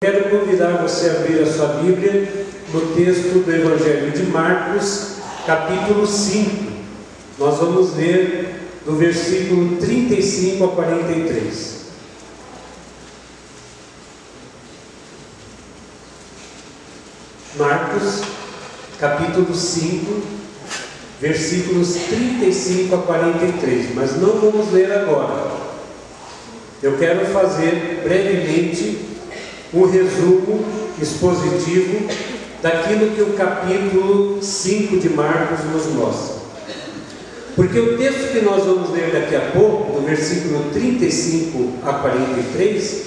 Quero convidar você a abrir a sua Bíblia no texto do Evangelho de Marcos, capítulo 5. Nós vamos ler do versículo 35 a 43. Marcos, capítulo 5, versículos 35 a 43. Mas não vamos ler agora. Eu quero fazer brevemente um resumo expositivo daquilo que o capítulo 5 de Marcos nos mostra. Porque o texto que nós vamos ler daqui a pouco, do versículo 35 a 43,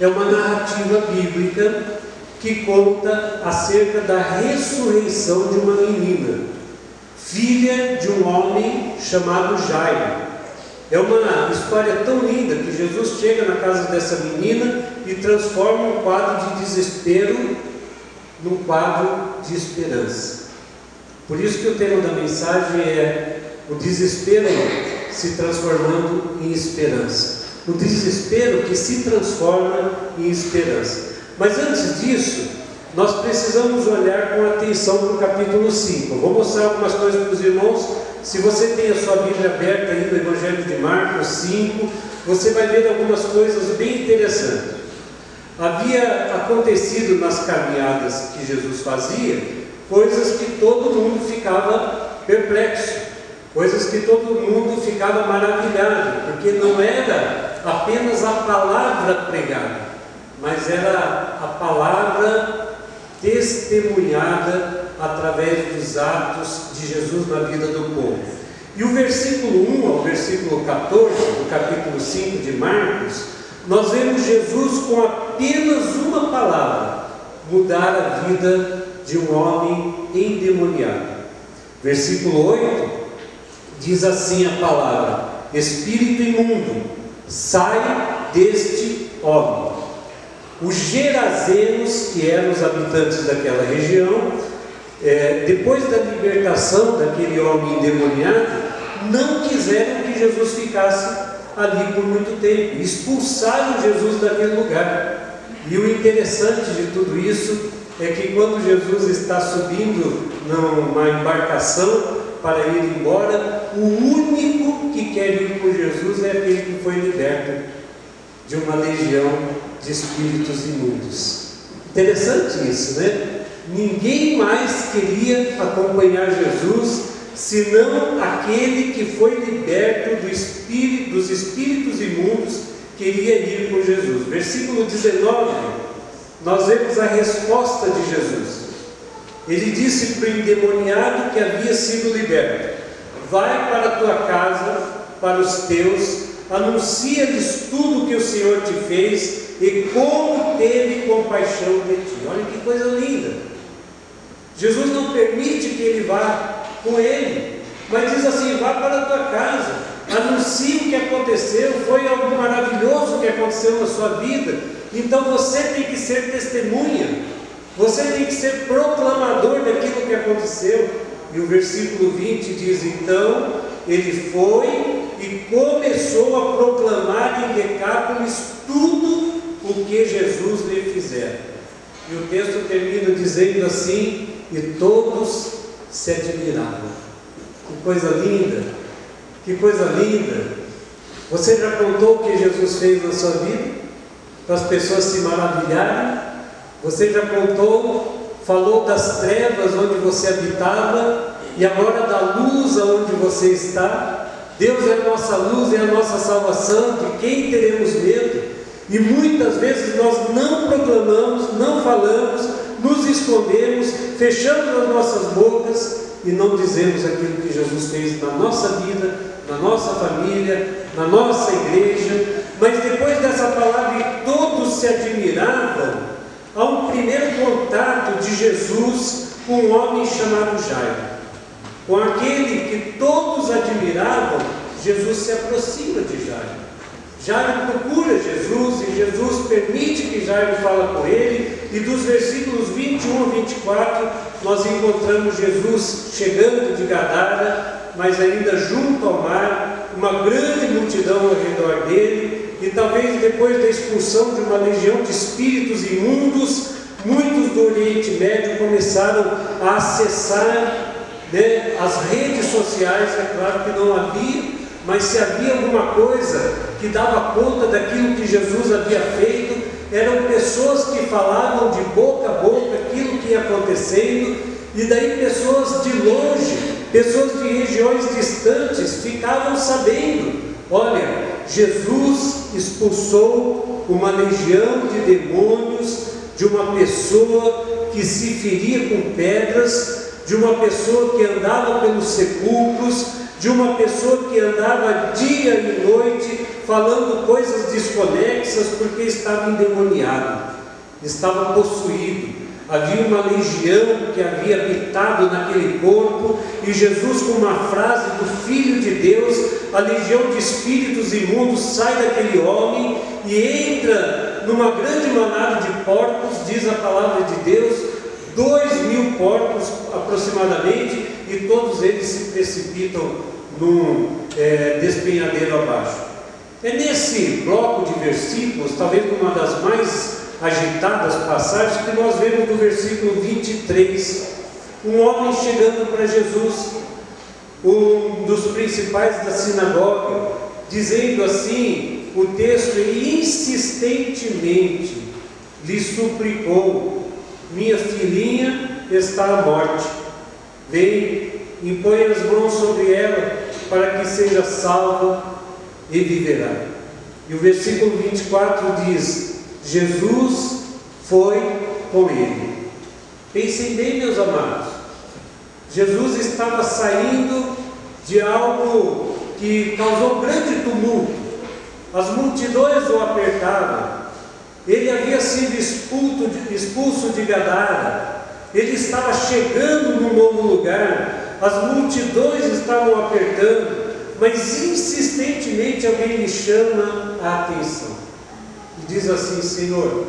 é uma narrativa bíblica que conta acerca da ressurreição de uma menina, filha de um homem chamado Jairo. É uma história tão linda que Jesus chega na casa dessa menina e transforma um quadro de desespero num quadro de esperança. Por isso que o tema da mensagem é o desespero se transformando em esperança. O desespero que se transforma em esperança. Mas antes disso, nós precisamos olhar com atenção para o capítulo 5. vou mostrar algumas coisas para os irmãos. Se você tem a sua Bíblia aberta aí no Evangelho de Marcos 5, você vai ver algumas coisas bem interessantes. Havia acontecido nas caminhadas que Jesus fazia coisas que todo mundo ficava perplexo, coisas que todo mundo ficava maravilhado, porque não era apenas a palavra pregada, mas era a palavra testemunhada através dos atos de Jesus na vida do povo. E o versículo 1 ao versículo 14, do capítulo 5 de Marcos, nós vemos Jesus com apenas uma palavra mudar a vida de um homem endemoniado. Versículo 8 diz assim a palavra: Espírito imundo, sai deste homem. Os gerazenos, que eram os habitantes daquela região, é, depois da libertação daquele homem endemoniado, não quiseram que Jesus ficasse ali por muito tempo, expulsaram Jesus daquele lugar. E o interessante de tudo isso é que quando Jesus está subindo numa embarcação para ir embora, o único que quer ir com Jesus é aquele que foi liberto de uma legião de espíritos imundos. Interessante isso, né? Ninguém mais queria acompanhar Jesus senão aquele que foi liberto do espírito, dos espíritos imundos queria ir com Jesus. Versículo 19, nós vemos a resposta de Jesus. Ele disse para o endemoniado que havia sido liberto: Vai para a tua casa, para os teus, anuncia-lhes tudo que o Senhor te fez e como teve compaixão de ti. Olha que coisa linda. Jesus não permite que ele vá com ele, mas diz assim: vá para a tua casa, anuncie o que aconteceu, foi algo maravilhoso que aconteceu na sua vida. Então você tem que ser testemunha, você tem que ser proclamador daquilo que aconteceu. E o versículo 20 diz: então ele foi e começou a proclamar em Decápolis tudo o que Jesus lhe fizera. E o texto termina dizendo assim: e todos se admiravam. Que coisa linda! Que coisa linda! Você já contou o que Jesus fez na sua vida? Para as pessoas se maravilharem? Você já contou, falou das trevas onde você habitava e agora da luz aonde você está? Deus é a nossa luz, é a nossa salvação, de quem teremos medo? E muitas vezes nós não proclamamos, não falamos, nos escondemos, fechamos as nossas bocas e não dizemos aquilo que Jesus fez na nossa vida, na nossa família, na nossa igreja. Mas depois dessa palavra, todos se admiravam, há um primeiro contato de Jesus com um homem chamado Jairo. Com aquele que todos admiravam, Jesus se aproxima de Jairo. Jairo procura Jesus e Jesus permite que Jairo fala com ele, e dos versículos 21 a 24 nós encontramos Jesus chegando de Gadara, mas ainda junto ao mar, uma grande multidão ao redor dele, e talvez depois da expulsão de uma legião de espíritos imundos, muitos do Oriente Médio começaram a acessar né, as redes sociais. É claro que não havia, mas se havia alguma coisa que dava conta daquilo que Jesus havia feito, eram pessoas que falavam de boca a boca aquilo que ia acontecendo, e daí pessoas de longe, pessoas de regiões distantes ficavam sabendo: olha, Jesus expulsou uma legião de demônios de uma pessoa que se feria com pedras, de uma pessoa que andava pelos sepulcros, de uma pessoa que andava dia e noite falando coisas desconexas porque estava endemoniado, estava possuído. Havia uma legião que havia habitado naquele corpo, e Jesus, com uma frase do Filho de Deus, a legião de espíritos imundos sai daquele homem e entra numa grande manada de porcos, diz a palavra de Deus, dois mil porcos aproximadamente, e todos eles se precipitam num é, despenhadeiro abaixo. É nesse bloco de versículos, talvez uma das mais agitadas passagens, que nós vemos no versículo 23, um homem chegando para Jesus, um dos principais da sinagoga, dizendo assim o texto, insistentemente lhe suplicou: Minha filhinha está à morte, vem, impõe as mãos sobre ela, para que seja salva e viverá. E o versículo 24 diz: Jesus foi com ele. Pensem bem, meus amados. Jesus estava saindo de algo que causou grande tumulto. As multidões o apertavam. Ele havia sido expulso de, expulso de Gadara. Ele estava chegando num novo lugar. As multidões estavam apertando mas insistentemente alguém lhe chama a atenção e diz assim: Senhor,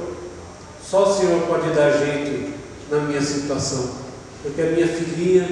só o Senhor pode dar jeito na minha situação, porque a minha filhinha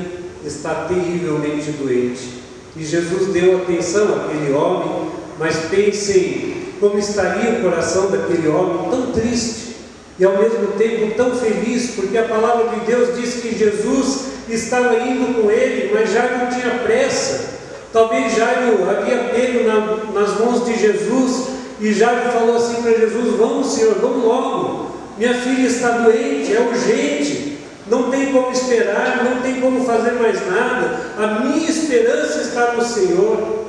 está terrivelmente doente. E Jesus deu atenção àquele homem, mas pensem como estaria o coração daquele homem tão triste e ao mesmo tempo tão feliz, porque a palavra de Deus diz que Jesus estava indo com ele, mas já não tinha pressa. Talvez Jairo havia pego na, nas mãos de Jesus e Jairo falou assim para Jesus: Vamos, Senhor, vamos logo. Minha filha está doente, é urgente. Não tem como esperar, não tem como fazer mais nada. A minha esperança está no Senhor.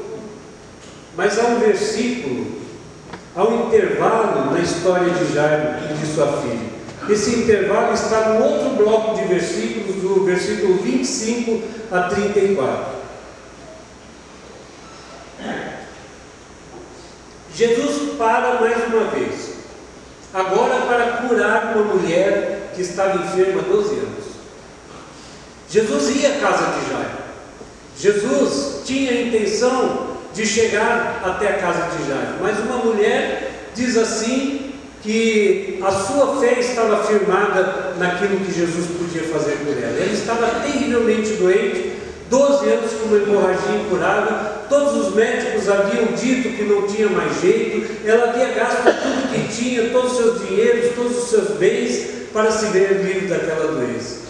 Mas há um versículo, há um intervalo na história de Jairo e de sua filha. Esse intervalo está no outro bloco de versículos, do versículo 25 a 34. Jesus para mais uma vez, agora para curar uma mulher que estava enferma há 12 anos. Jesus ia à casa de Jairo. Jesus tinha a intenção de chegar até a casa de Jairo, mas uma mulher diz assim que a sua fé estava firmada naquilo que Jesus podia fazer por ela. Ela estava terrivelmente doente, 12 anos com uma hemorragia incurável, todos os médicos haviam dito que não tinha mais jeito, ela havia gasto tudo que tinha, todos os seus dinheiros, todos os seus bens, para se ver livre daquela doença.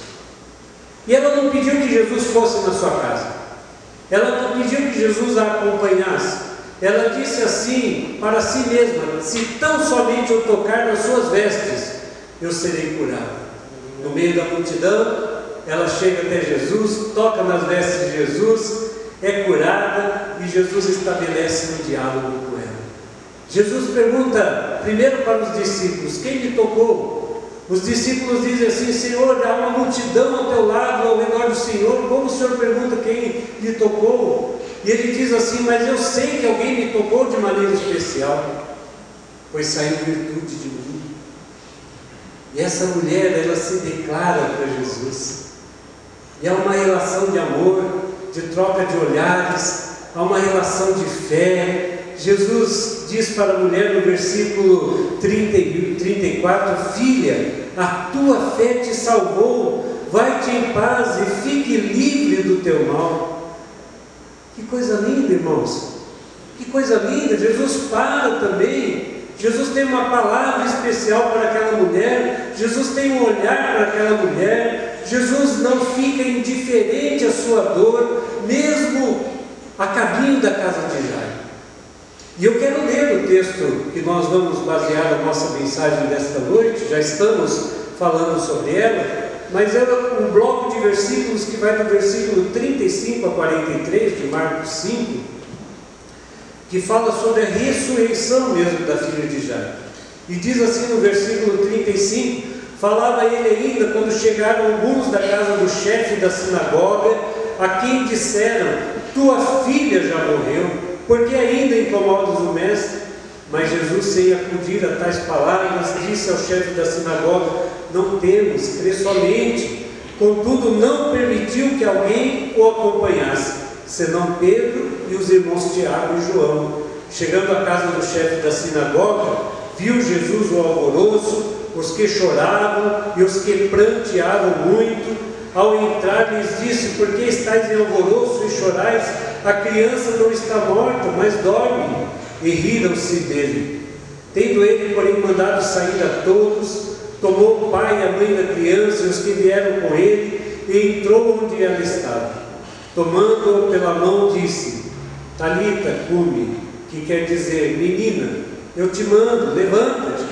E ela não pediu que Jesus fosse na sua casa, ela não pediu que Jesus a acompanhasse, ela disse assim para si mesma: se tão somente eu tocar nas suas vestes, eu serei curada. No meio da multidão, ela chega até Jesus, toca nas vestes de Jesus, é curada e Jesus estabelece um diálogo com ela. Jesus pergunta primeiro para os discípulos: quem lhe tocou? Os discípulos dizem assim: Senhor, há uma multidão ao teu lado, ao redor do Senhor, como o Senhor pergunta quem lhe tocou? E ele diz assim: Mas eu sei que alguém me tocou de maneira especial, pois saiu virtude de mim. E essa mulher, ela se declara para Jesus. E há uma relação de amor, de troca de olhares, há uma relação de fé. Jesus diz para a mulher no versículo 30, 34: Filha, a tua fé te salvou, vai-te em paz e fique livre do teu mal. Que coisa linda, irmãos! Que coisa linda! Jesus para também. Jesus tem uma palavra especial para aquela mulher. Jesus tem um olhar para aquela mulher. Jesus não fica indiferente à sua dor, a caminho da casa de Jairo. E eu quero ler o texto que nós vamos basear a nossa mensagem desta noite, já estamos falando sobre ela, mas é um bloco de versículos que vai do versículo 35 a 43 de Marcos 5, que fala sobre a ressurreição mesmo da filha de Jairo. E diz assim no versículo 35: Falava ele ainda quando chegaram alguns da casa do chefe da sinagoga, a quem disseram: Tua filha já morreu, porque ainda incomodas o mestre? Mas Jesus, sem acudir a tais palavras, disse ao chefe da sinagoga: Não temos, crê somente. Contudo, não permitiu que alguém o acompanhasse, senão Pedro e os irmãos Tiago e João. Chegando à casa do chefe da sinagoga, viu Jesus o alvoroço, os que choravam e os que pranteavam muito. Ao entrar, lhes disse: Por que estáis em alvoroço e chorais? A criança não está morta, mas dorme e riram-se dele. Tendo ele, porém, mandado sair a todos, tomou o pai e a mãe da criança e os que vieram com ele, e entrou onde ela estava. Tomando-a pela mão, disse: Talita, cume, que quer dizer, menina, eu te mando, levanta-te.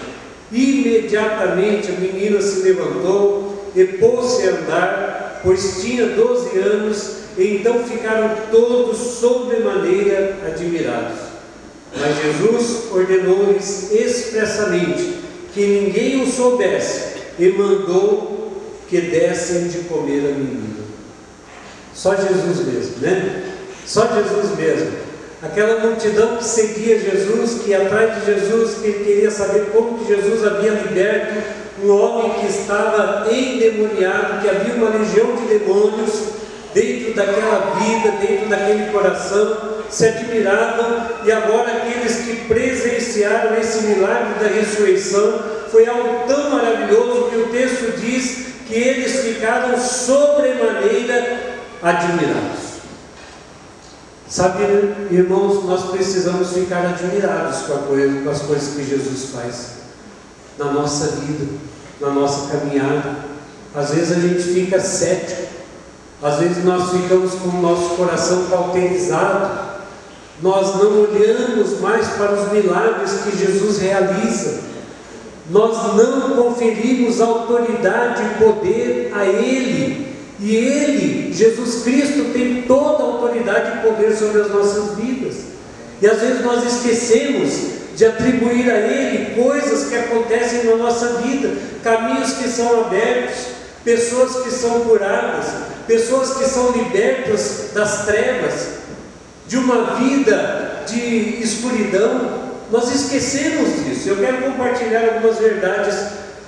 Imediatamente a menina se levantou e pôs-se a andar, pois tinha doze anos, e então ficaram todos sobremaneira admirados. Mas Jesus ordenou-lhes expressamente que ninguém o soubesse e mandou que dessem de comer a menina. Só Jesus mesmo, né? Só Jesus mesmo. Aquela multidão que seguia Jesus, que atrás de Jesus, que queria saber como que Jesus havia liberto um homem que estava endemoniado, que havia uma legião de demônios dentro daquela vida, dentro daquele coração se admiravam, e agora aqueles que presenciaram esse milagre da ressurreição, foi algo tão maravilhoso que o texto diz que eles ficaram sobremaneira admirados. Sabe, irmãos, nós precisamos ficar admirados com, coisa, com as coisas que Jesus faz na nossa vida, na nossa caminhada. Às vezes a gente fica cético, às vezes nós ficamos com o nosso coração cauterizado, nós não olhamos mais para os milagres que Jesus realiza, nós não conferimos autoridade e poder a Ele, e Ele, Jesus Cristo, tem toda a autoridade e poder sobre as nossas vidas, e às vezes nós esquecemos de atribuir a Ele coisas que acontecem na nossa vida, caminhos que são abertos, pessoas que são curadas, pessoas que são libertas das trevas, de uma vida de escuridão, nós esquecemos disso. Eu quero compartilhar algumas verdades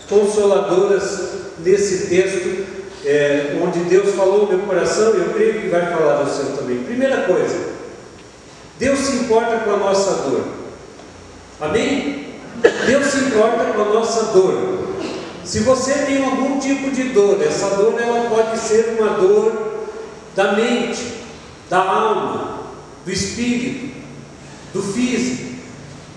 consoladoras nesse texto, é, onde Deus falou no meu coração eu creio que vai falar no seu também. Primeira coisa, Deus se importa com a nossa dor. Amém? Deus se importa com a nossa dor. Se você tem algum tipo de dor, essa dor ela pode ser uma dor da mente, da alma, do espírito, do físico.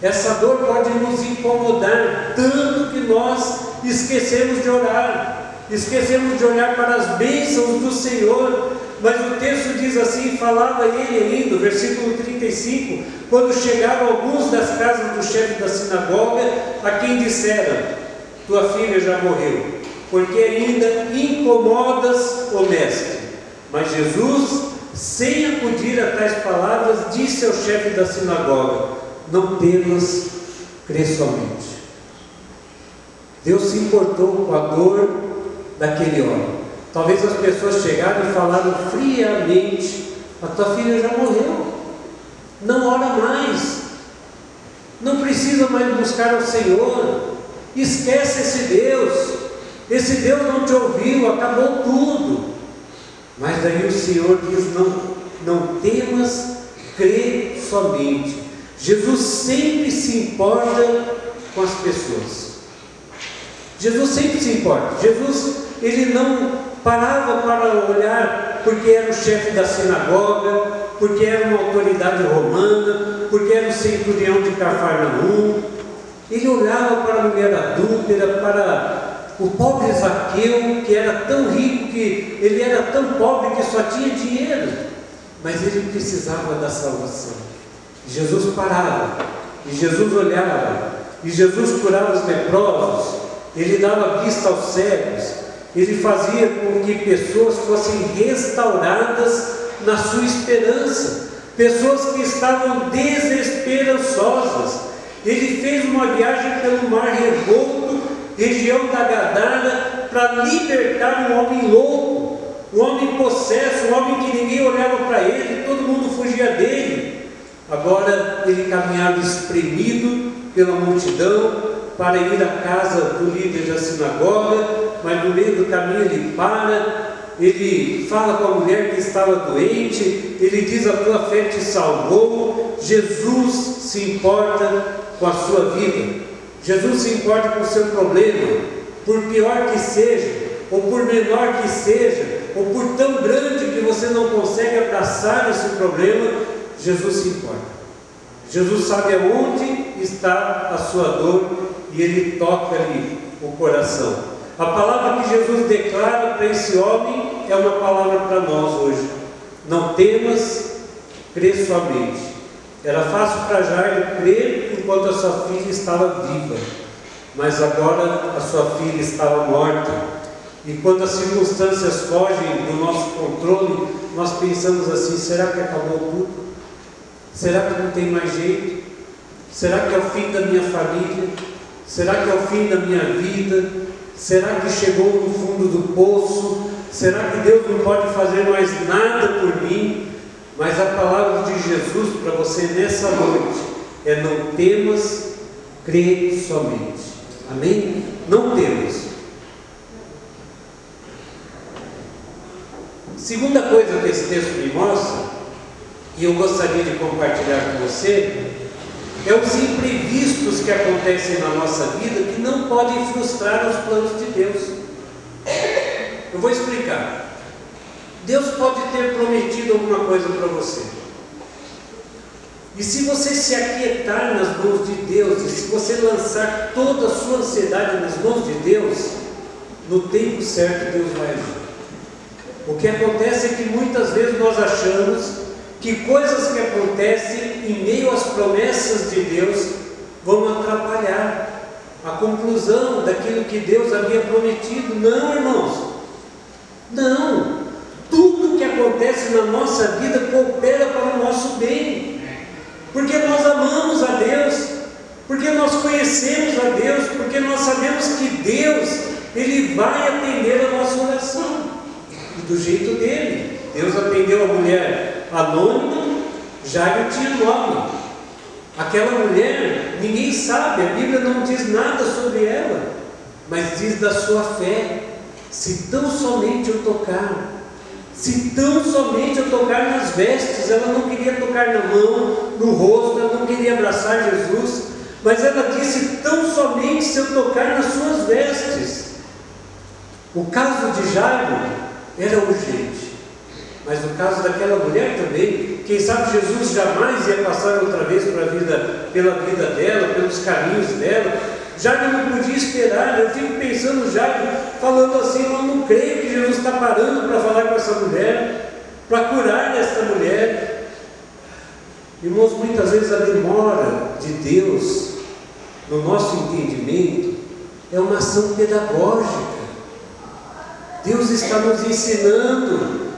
Essa dor pode nos incomodar tanto que nós esquecemos de orar, esquecemos de olhar para as bênçãos do Senhor. Mas o texto diz assim: falava ele ainda, versículo 35, quando chegaram alguns das casas do chefe da sinagoga, a quem disseram: Tua filha já morreu, porque ainda incomodas o mestre. Mas Jesus sem acudir a tais palavras, disse ao chefe da sinagoga: Não temas, crê somente. Deus se importou com a dor daquele homem. Talvez as pessoas chegaram e falaram friamente: A tua filha já morreu, não ora mais, não precisa mais buscar o Senhor, esquece esse Deus, esse Deus não te ouviu, acabou tudo. Mas daí o Senhor diz: não, não temas, crê somente. Jesus sempre se importa com as pessoas. Jesus sempre se importa. Jesus, ele não parava para olhar porque era o chefe da sinagoga, porque era uma autoridade romana, porque era o centurião de Cafarnaum. Ele olhava para a mulher adúltera, para o pobre Zaqueu, que era tão rico que ele era tão pobre que só tinha dinheiro, mas ele precisava da salvação. Jesus parava, e Jesus olhava, e Jesus curava os leprosos, ele dava vista aos cegos, ele fazia com que pessoas fossem restauradas na sua esperança, pessoas que estavam desesperançosas. Ele fez uma viagem pelo mar revolto, região da Gadara, para libertar um homem louco, um homem possesso, um homem que ninguém olhava para ele, todo mundo fugia dele. Agora ele caminhava espremido pela multidão para ir à casa do líder da sinagoga, mas no meio do caminho ele para, ele fala com a mulher que estava doente, ele diz: A tua fé te salvou. Jesus se importa com a sua vida, Jesus se importa com o seu problema, por pior que seja, ou por menor que seja, ou por tão grande que você não consegue abraçar esse problema, Jesus se importa. Jesus sabe aonde está a sua dor e ele toca ali o coração. A palavra que Jesus declara para esse homem é uma palavra para nós hoje. Não temas, crê somente. Era fácil para Jairo crer enquanto a sua filha estava viva, mas agora a sua filha estava morta. E quando as circunstâncias fogem do nosso controle, nós pensamos assim: será que acabou tudo? Será que não tem mais jeito? Será que é o fim da minha família? Será que é o fim da minha vida? Será que chegou no fundo do poço? Será que Deus não pode fazer mais nada por mim? Mas a palavra de Jesus para você nessa noite é: não temas, crê somente. Amém? Não temas. Segunda coisa que esse texto me mostra, e eu gostaria de compartilhar com você, é os imprevistos que acontecem na nossa vida que não podem frustrar os planos de Deus. Eu vou explicar. Deus pode ter prometido alguma coisa para você. E se você se aquietar nas mãos de Deus, e se você lançar toda a sua ansiedade nas mãos de Deus, no tempo certo Deus vai agir. O que acontece é que muitas vezes nós achamos que coisas que acontecem em meio às promessas de Deus vão atrapalhar a conclusão daquilo que Deus havia prometido. Não, irmãos. Não. Tudo que acontece na nossa vida coopera para o nosso bem. Porque nós amamos a Deus, porque nós conhecemos a Deus, porque nós sabemos que Deus, Ele vai atender a nossa oração. E do jeito dele. Deus atendeu a mulher anônima, Jairo tinha nome. Aquela mulher, ninguém sabe, a Bíblia não diz nada sobre ela, mas diz da sua fé. Se tão somente eu tocar, se tão somente eu tocar nas vestes, ela não queria tocar na mão, no rosto, ela não queria abraçar Jesus, mas ela disse: tão somente se eu tocar nas suas vestes. O caso de Jairo era urgente. Mas no caso daquela mulher também, quem sabe Jesus jamais ia passar outra vez pela vida, pela vida dela, pelos caminhos dela. Já não podia esperar. Eu fico pensando já, falando assim, eu não creio que Jesus está parando para falar com essa mulher, para curar esta mulher. Irmãos, muitas vezes a demora de Deus no nosso entendimento é uma ação pedagógica. Deus está nos ensinando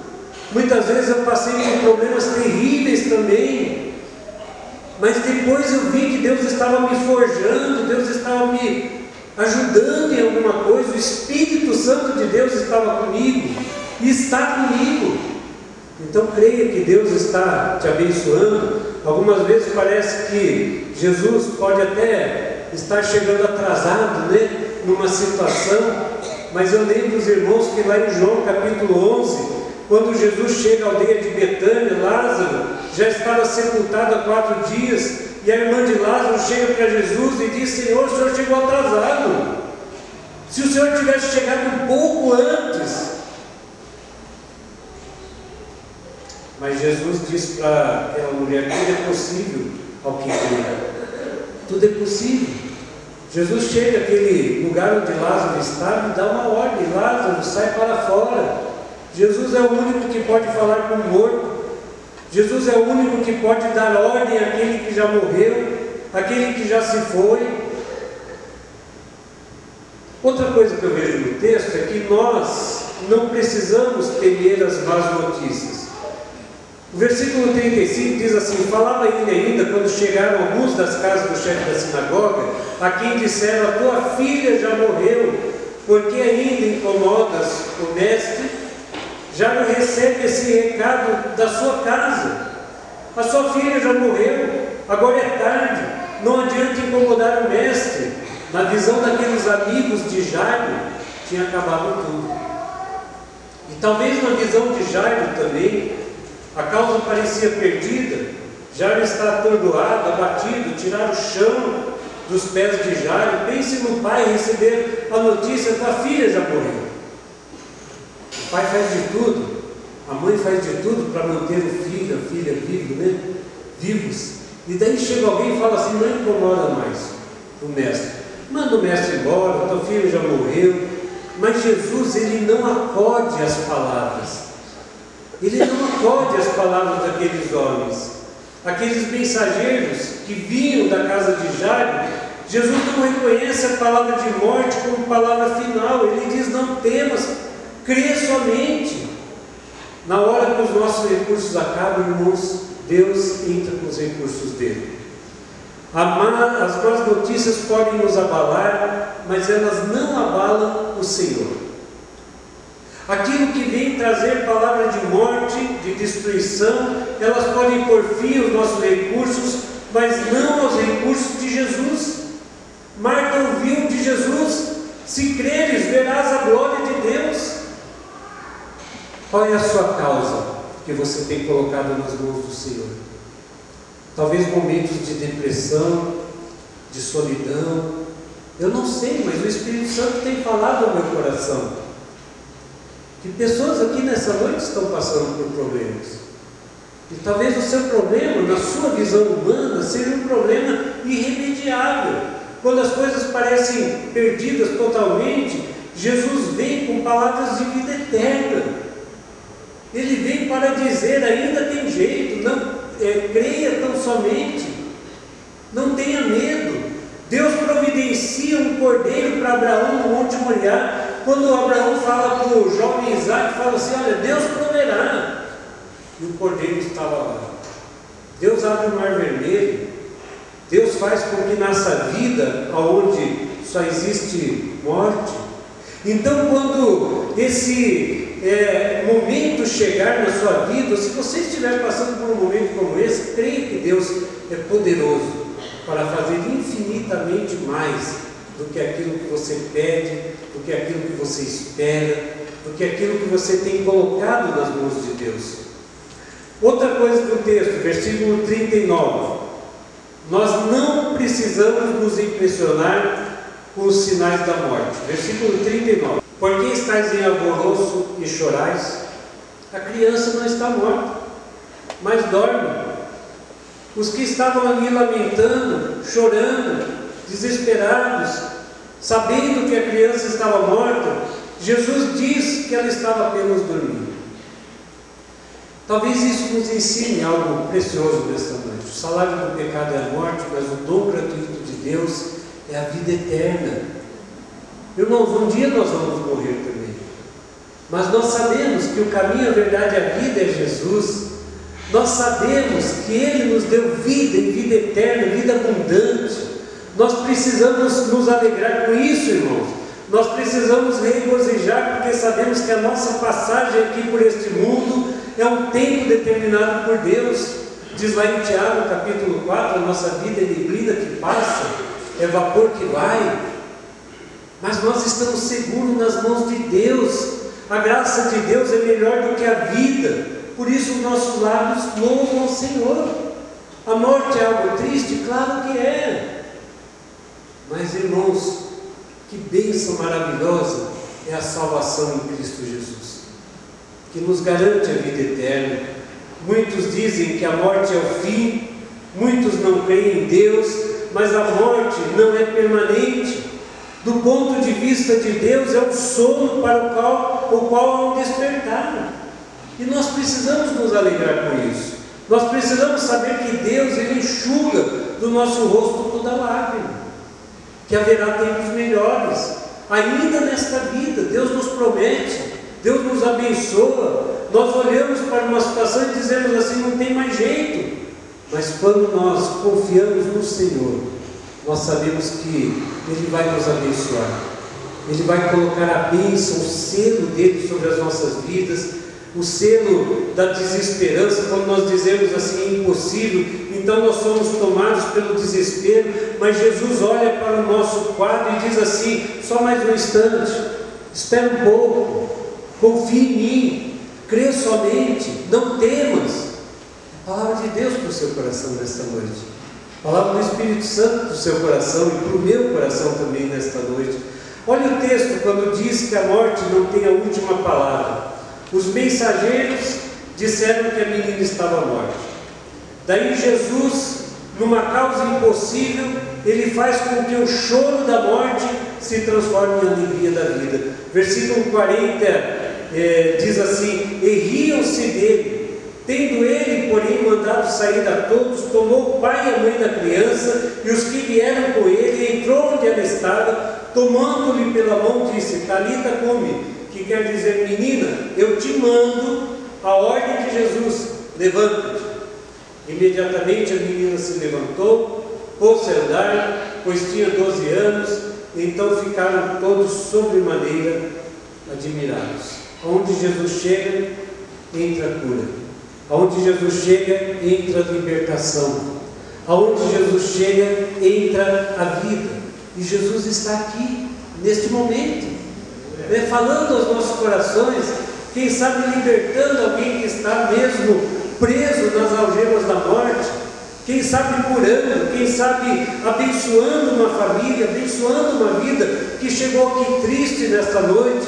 Muitas vezes eu passei por problemas terríveis também, mas depois eu vi que Deus estava me forjando, Deus estava me ajudando em alguma coisa, o Espírito Santo de Deus estava comigo e está comigo. Então creia que Deus está te abençoando. Algumas vezes parece que Jesus pode até estar chegando atrasado, né, numa situação, mas eu lembro os irmãos que lá em João capítulo 11, quando Jesus chega à aldeia de Betânia, Lázaro já estava sepultado há quatro dias, e a irmã de Lázaro chega para Jesus e diz: Senhor, o senhor chegou atrasado. Se o senhor tivesse chegado um pouco antes, Mas Jesus diz para aquela mulher: tudo é possível ao que crê. Tudo é possível. Jesus chega àquele lugar onde Lázaro estava e dá uma ordem: Lázaro, sai para fora. Jesus é o único que pode falar com o morto. Jesus é o único que pode dar ordem àquele que já morreu, àquele que já se foi. Outra coisa que eu vejo no texto é que nós não precisamos temer as más notícias. O versículo 35 diz assim: Falava ele ainda quando chegaram alguns das casas do chefe da sinagoga, a quem disseram: A tua filha já morreu, porque ainda incomodas o mestre? Já não recebe esse recado da sua casa. A sua filha já morreu, agora é tarde, não adianta incomodar o mestre. Na visão daqueles amigos de Jairo, tinha acabado tudo. E talvez na visão de Jairo também, a causa parecia perdida, Jairo está atordoado, abatido, tirar o chão dos pés de Jairo. Pense no pai receber a notícia: tua filha já morreu. Pai faz de tudo, a mãe faz de tudo para manter o filho, a filha vivo, né? vivos. E daí chega alguém e fala assim: não incomoda mais o mestre. Manda o mestre embora, teu filho já morreu. Mas Jesus, ele não acode as palavras. Ele não acode as palavras daqueles homens. Aqueles mensageiros que vinham da casa de Jairo, Jesus não reconhece a palavra de morte como palavra final. Ele diz: Não temas, crê somente. Na hora que os nossos recursos acabam, irmãos, Deus entra com os recursos dele. As más notícias podem nos abalar, mas elas não abalam o Senhor. Aquilo que vem trazer palavra de morte, de destruição, elas podem pôr fim aos nossos recursos, mas não aos recursos de Jesus. Marta ouviu de Jesus: se creres, verás a glória de Deus. Qual é a sua causa que você tem colocado nas mãos do Senhor? Talvez momentos de depressão, de solidão. Eu não sei, mas o Espírito Santo tem falado ao meu coração. Que pessoas aqui nessa noite estão passando por problemas. E talvez o seu problema, na sua visão humana, seja um problema irremediável. Quando as coisas parecem perdidas totalmente, Jesus vem com palavras de vida eterna. Ele vem para dizer: ainda tem jeito, não é, creia tão somente, não tenha medo. Deus providencia um cordeiro para Abraão no Monte Moriá. Quando Abraão fala para o jovem Isaac, fala assim: Olha, Deus proverá. E o cordeiro estava lá. Deus abre o mar vermelho. Deus faz com que nasça vida aonde só existe morte. Então, quando esse é, momento chegar na sua vida, se você estiver passando por um momento como esse, creia que Deus é poderoso para fazer infinitamente mais do que aquilo que você pede, do que aquilo que você espera, do que aquilo que você tem colocado nas mãos de Deus. Outra coisa do texto, versículo 39. Nós não precisamos nos impressionar com os sinais da morte. Versículo 39. Por que estáis em alvoroço e chorais? A criança não está morta, mas dorme. Os que estavam ali lamentando, chorando, desesperados, sabendo que a criança estava morta, Jesus diz que ela estava apenas dormindo. Talvez isso nos ensine algo precioso nesta noite. O salário do pecado é a morte, mas o dom gratuito de Deus é a vida eterna. Irmãos, um dia nós vamos morrer também. Mas nós sabemos que o caminho, a verdade e a vida é Jesus. Nós sabemos que Ele nos deu vida e vida eterna, vida abundante. Nós precisamos nos alegrar com isso, irmãos. Nós precisamos regozijar porque sabemos que a nossa passagem aqui por este mundo é um tempo determinado por Deus. Diz lá em Tiago, capítulo 4, a nossa vida é neblina que passa, é vapor que vai, mas nós estamos seguros nas mãos de Deus. A graça de Deus é melhor do que a vida. Por isso nossos lábios louvam ao Senhor. A morte é algo triste? Claro que é. Mas irmãos, que bênção maravilhosa é a salvação em Cristo Jesus, que nos garante a vida eterna, Muitos dizem que a morte é o fim, muitos não creem em Deus, mas a morte não é permanente. Do ponto de vista de Deus, é um sono para o qual, o qual é um despertar. E nós precisamos nos alegrar com isso. Nós precisamos saber que Deus ele enxuga do nosso rosto toda lágrima, que haverá tempos melhores. Ainda nesta vida, Deus nos promete, Deus nos abençoa. Nós olhamos para uma situação e dizemos assim: não tem mais jeito. Mas quando nós confiamos no Senhor, nós sabemos que Ele vai nos abençoar. Ele vai colocar a bênção, o selo dele sobre as nossas vidas, o selo da desesperança, quando nós dizemos assim, é impossível, então nós somos tomados pelo desespero, mas Jesus olha para o nosso quadro e diz assim: só mais um instante, espera um pouco, confie em mim, crê somente, não temas. A palavra de Deus para o seu coração nesta noite. Palavra do Espírito Santo para o seu coração e para o meu coração também nesta noite. Olha o texto quando diz que a morte não tem a última palavra. Os mensageiros disseram que a menina estava morta. Daí Jesus, numa causa impossível, ele faz com que o choro da morte se transforme em alegria da vida. Versículo 40 é, diz assim: E riam-se dele. Tendo ele, porém, mandado sair a todos, tomou o pai e a mãe da criança e os que vieram com ele, entrou onde ela estava, tomando-lhe pela mão, disse: Talita, come, que quer dizer, menina, eu te mando a ordem de Jesus, levanta-te. Imediatamente a menina se levantou, pôs-se a andar, pois tinha 12 anos, então ficaram todos sobremaneira admirados. Onde Jesus chega, entra a cura. Aonde Jesus chega, entra a libertação. Aonde Jesus chega, entra a vida. E Jesus está aqui, neste momento, né, falando aos nossos corações, quem sabe libertando alguém que está mesmo preso nas algemas da morte, quem sabe curando, quem sabe abençoando uma família, abençoando uma vida que chegou aqui triste nesta noite,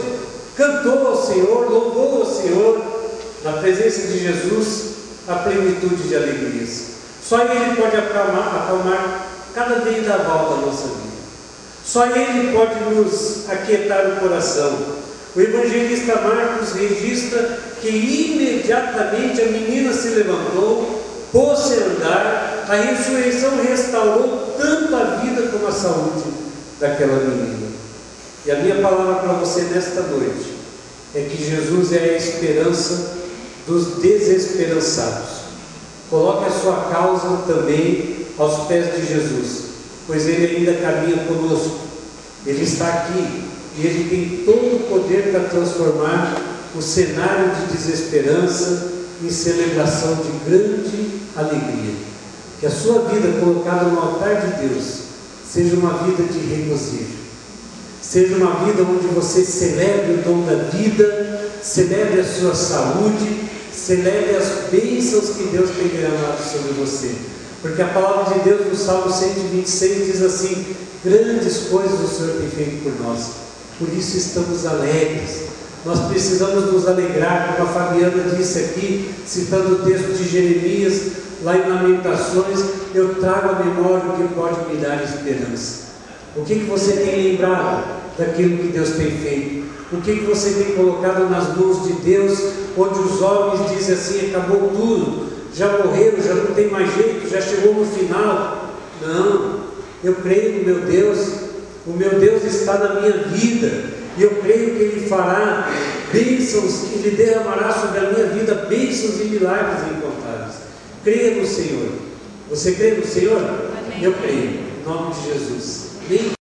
cantou ao Senhor, louvou ao Senhor, na presença de Jesus, a plenitude de alegrias. Só Ele pode acalmar, acalmar cada vendaval da nossa vida. Só Ele pode nos aquietar o coração. O evangelista Marcos registra que imediatamente a menina se levantou, pôs-se a andar, a ressurreição restaurou tanto a vida como a saúde daquela menina. E a minha palavra para você nesta noite é que Jesus é a esperança dos desesperançados. Coloque a sua causa também aos pés de Jesus, pois Ele ainda caminha conosco. Ele está aqui e Ele tem todo o poder para transformar o cenário de desesperança em celebração de grande alegria. Que a sua vida colocada no altar de Deus seja uma vida de regozijo, seja uma vida onde você celebre o dom da vida, celebre a sua saúde, celebre as bênçãos que Deus tem derramado sobre você. Porque a palavra de Deus no Salmo 126 diz assim: Grandes coisas o Senhor tem feito por nós, por isso estamos alegres. Nós precisamos nos alegrar, como a Fabiana disse aqui, citando o texto de Jeremias, lá em Lamentações, eu trago à memória o que pode me dar esperança. O que, que você tem lembrado daquilo que Deus tem feito? O que, que você tem colocado nas mãos de Deus, onde os homens dizem assim: acabou tudo, já morreram, já não tem mais jeito, já chegou no final? Não, eu creio no meu Deus, o meu Deus está na minha vida, e eu creio que Ele fará bênçãos, Ele derramará sobre a minha vida bênçãos e milagres incontáveis. Creia no Senhor. Você crê no Senhor? Amém. Eu creio, em nome de Jesus. Amém?